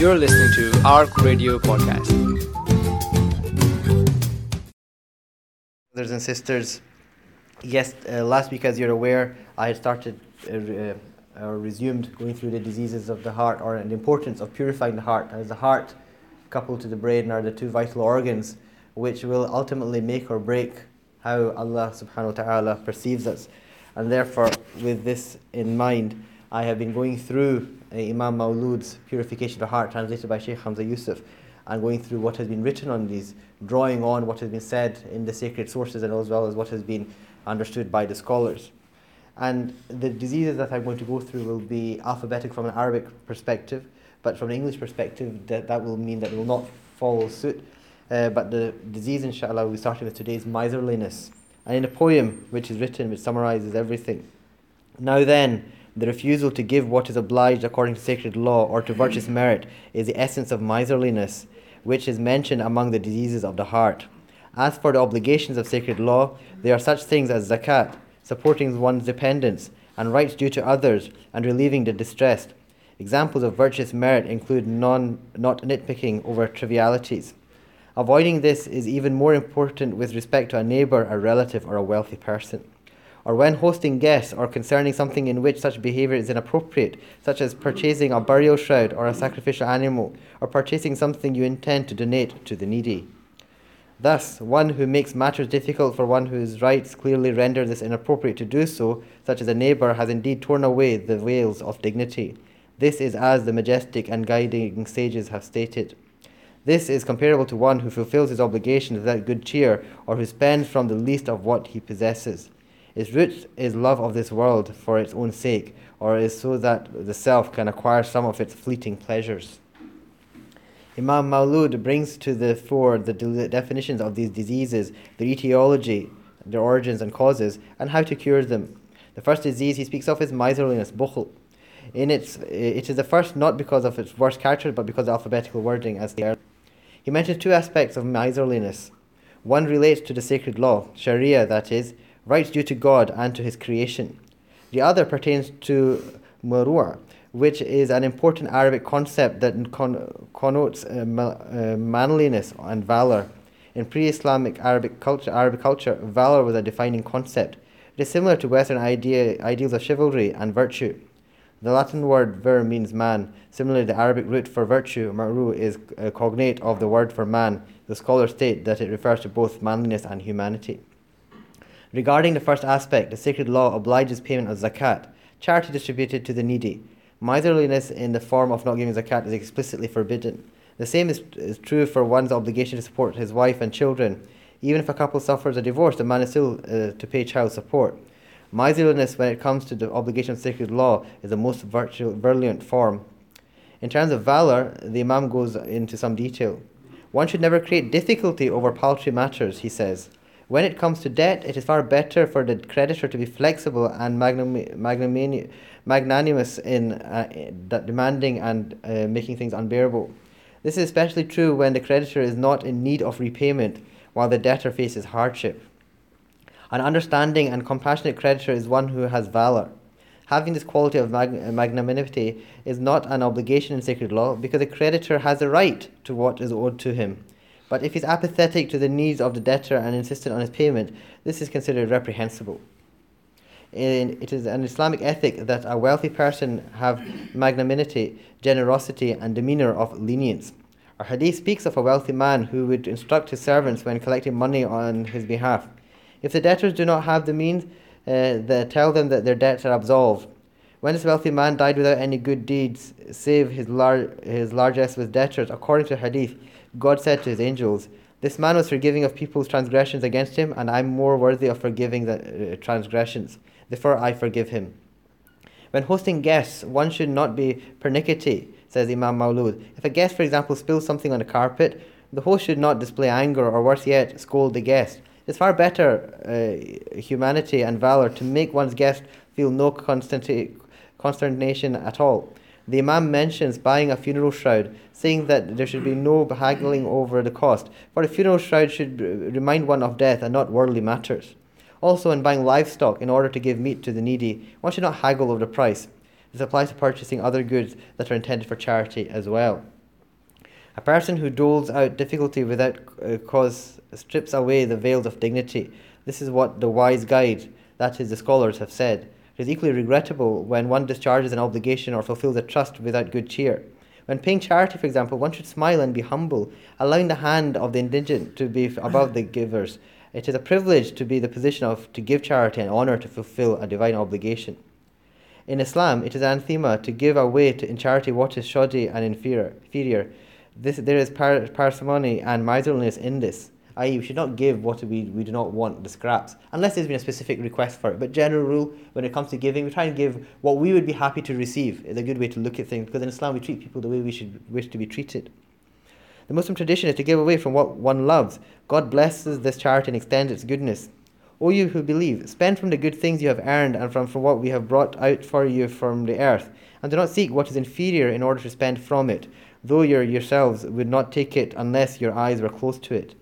You're listening to ARC Radio Podcast. Brothers and sisters, yes, uh, last week, as you're aware, I had started uh, uh, or resumed going through the diseases of the heart or the importance of purifying the heart, as the heart coupled to the brain are the two vital organs which will ultimately make or break how Allah subhanahu wa ta'ala perceives us. And therefore, with this in mind, I have been going through uh, Imam Maulud's Purification of the Heart, translated by Sheikh Hamza Yusuf, and going through what has been written on these, drawing on what has been said in the sacred sources and as well as what has been understood by the scholars. And the diseases that I'm going to go through will be alphabetic from an Arabic perspective, but from an English perspective, that, that will mean that it will not follow suit. Uh, but the disease, inshallah, we're starting with today's miserliness. And in a poem which is written, which summarizes everything. Now then, the refusal to give what is obliged according to sacred law or to virtuous merit is the essence of miserliness, which is mentioned among the diseases of the heart. As for the obligations of sacred law, they are such things as zakat, supporting one's dependents, and rights due to others, and relieving the distressed. Examples of virtuous merit include non, not nitpicking over trivialities. Avoiding this is even more important with respect to a neighbour, a relative, or a wealthy person or when hosting guests or concerning something in which such behavior is inappropriate, such as purchasing a burial shroud or a sacrificial animal, or purchasing something you intend to donate to the needy. Thus, one who makes matters difficult for one whose rights clearly render this inappropriate to do so, such as a neighbour, has indeed torn away the veils of dignity. This is as the majestic and guiding sages have stated. This is comparable to one who fulfills his obligations without good cheer, or who spends from the least of what he possesses. Its root is love of this world for its own sake, or is so that the self can acquire some of its fleeting pleasures. Imam Maulud brings to the fore the de- definitions of these diseases, their etiology, their origins and causes, and how to cure them. The first disease he speaks of is miserliness, bukhl. In its, it is the first not because of its worst character, but because of alphabetical wording, as are. He mentions two aspects of miserliness. One relates to the sacred law, Sharia, that is, rights due to God and to His creation. The other pertains to murua, which is an important Arabic concept that con- connotes uh, ma- uh, manliness and valor. In pre-Islamic Arabic culture, Arabic culture, valor was a defining concept. It is similar to Western idea, ideals of chivalry and virtue. The Latin word vir means man. Similarly, the Arabic root for virtue, maru, is uh, cognate of the word for man. The scholars state that it refers to both manliness and humanity. Regarding the first aspect, the sacred law obliges payment of zakat, charity distributed to the needy. Miserliness in the form of not giving zakat is explicitly forbidden. The same is, is true for one's obligation to support his wife and children. Even if a couple suffers a divorce, the man is still uh, to pay child support. Miserliness, when it comes to the obligation of sacred law, is the most virulent form. In terms of valor, the Imam goes into some detail. One should never create difficulty over paltry matters, he says. When it comes to debt, it is far better for the creditor to be flexible and magnum- magnanimous in uh, demanding and uh, making things unbearable. This is especially true when the creditor is not in need of repayment while the debtor faces hardship. An understanding and compassionate creditor is one who has valor. Having this quality of mag- magnanimity is not an obligation in sacred law because a creditor has a right to what is owed to him. But if he's apathetic to the needs of the debtor and insistent on his payment, this is considered reprehensible. it is an Islamic ethic that a wealthy person have magnanimity, generosity, and demeanor of lenience. Our hadith speaks of a wealthy man who would instruct his servants when collecting money on his behalf. If the debtors do not have the means, uh, tell them that their debts are absolved. When this wealthy man died without any good deeds, save his, lar- his largesse with debtors, according to hadith, God said to his angels, This man was forgiving of people's transgressions against him, and I'm more worthy of forgiving the uh, transgressions. Therefore, I forgive him. When hosting guests, one should not be pernickety, says Imam Maulud. If a guest, for example, spills something on the carpet, the host should not display anger or, worse yet, scold the guest. It's far better uh, humanity and valor to make one's guest feel no consternation at all. The Imam mentions buying a funeral shroud, saying that there should be no haggling over the cost, for a funeral shroud should remind one of death and not worldly matters. Also, in buying livestock in order to give meat to the needy, one should not haggle over the price. This applies to purchasing other goods that are intended for charity as well. A person who doles out difficulty without uh, cause strips away the veils of dignity. This is what the wise guide, that is, the scholars, have said. It is equally regrettable when one discharges an obligation or fulfills a trust without good cheer. When paying charity, for example, one should smile and be humble, allowing the hand of the indigent to be above the givers. It is a privilege to be the position of to give charity and honor to fulfill a divine obligation. In Islam, it is anathema to give away to, in charity what is shoddy and inferior. This, there is par- parsimony and miserliness in this i.e., we should not give what we, we do not want, the scraps, unless there's been a specific request for it. But general rule, when it comes to giving, we try and give what we would be happy to receive. Is a good way to look at things because in Islam we treat people the way we should wish to be treated. The Muslim tradition is to give away from what one loves. God blesses this charity and extends its goodness. O you who believe, spend from the good things you have earned and from, from what we have brought out for you from the earth, and do not seek what is inferior in order to spend from it, though you yourselves would not take it unless your eyes were close to it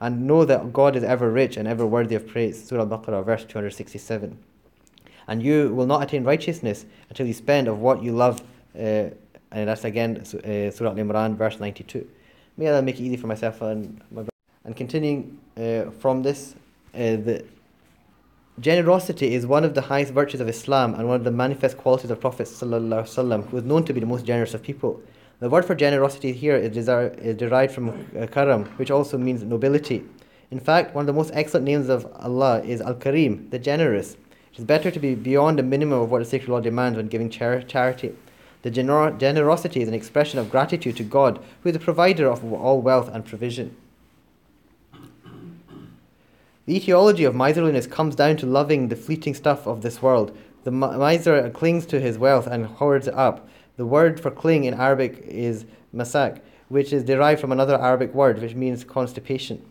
and know that God is ever rich and ever worthy of praise. Surah Al-Baqarah, verse 267. And you will not attain righteousness until you spend of what you love. Uh, and that's again uh, Surah Al-Imran, verse 92. May Allah make it easy for myself and my brother. And continuing uh, from this, uh, the generosity is one of the highest virtues of Islam and one of the manifest qualities of Prophet who is known to be the most generous of people. The word for generosity here is, is derived from uh, karam, which also means nobility. In fact, one of the most excellent names of Allah is Al Karim, the generous. It is better to be beyond the minimum of what the sacred law demands when giving char- charity. The gener- generosity is an expression of gratitude to God, who is the provider of all wealth and provision. The etiology of miserliness comes down to loving the fleeting stuff of this world. The miser clings to his wealth and hoards it up. The word for cling in Arabic is masak, which is derived from another Arabic word which means constipation.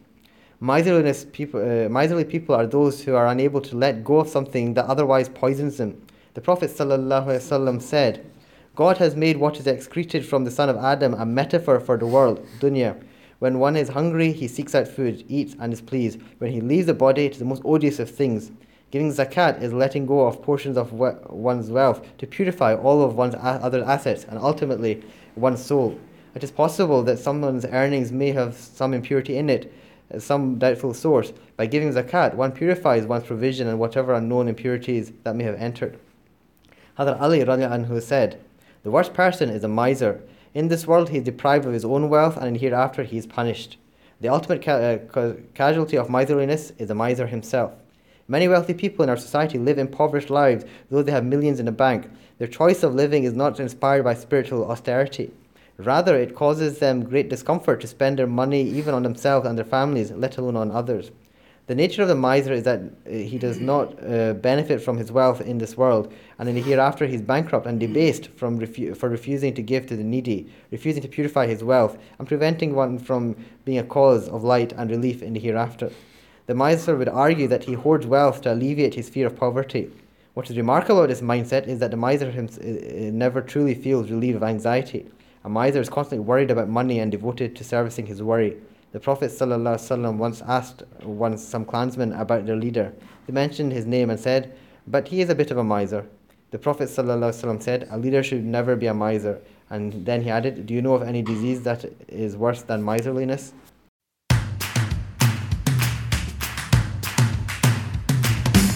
Miserliness people, uh, miserly people are those who are unable to let go of something that otherwise poisons them. The Prophet ﷺ said, God has made what is excreted from the son of Adam a metaphor for the world, dunya. When one is hungry, he seeks out food, eats, and is pleased. When he leaves the body, it is the most odious of things. Giving zakat is letting go of portions of one's wealth to purify all of one's other assets and ultimately one's soul. It is possible that someone's earnings may have some impurity in it, uh, some doubtful source. By giving zakat, one purifies one's provision and whatever unknown impurities that may have entered. Hadr Ali anhu said, The worst person is a miser. In this world he is deprived of his own wealth and in hereafter he is punished. The ultimate ca- uh, casualty of miserliness is the miser himself. Many wealthy people in our society live impoverished lives, though they have millions in the bank. Their choice of living is not inspired by spiritual austerity. Rather, it causes them great discomfort to spend their money even on themselves and their families, let alone on others. The nature of the miser is that uh, he does not uh, benefit from his wealth in this world, and in the hereafter he is bankrupt and debased from refu- for refusing to give to the needy, refusing to purify his wealth, and preventing one from being a cause of light and relief in the hereafter. The miser would argue that he hoards wealth to alleviate his fear of poverty. What is remarkable about this mindset is that the miser himself uh, uh, never truly feels relief of anxiety. A miser is constantly worried about money and devoted to servicing his worry. The Prophet ﷺ once asked once some clansmen about their leader. They mentioned his name and said, But he is a bit of a miser. The Prophet ﷺ said, A leader should never be a miser. And then he added, Do you know of any disease that is worse than miserliness?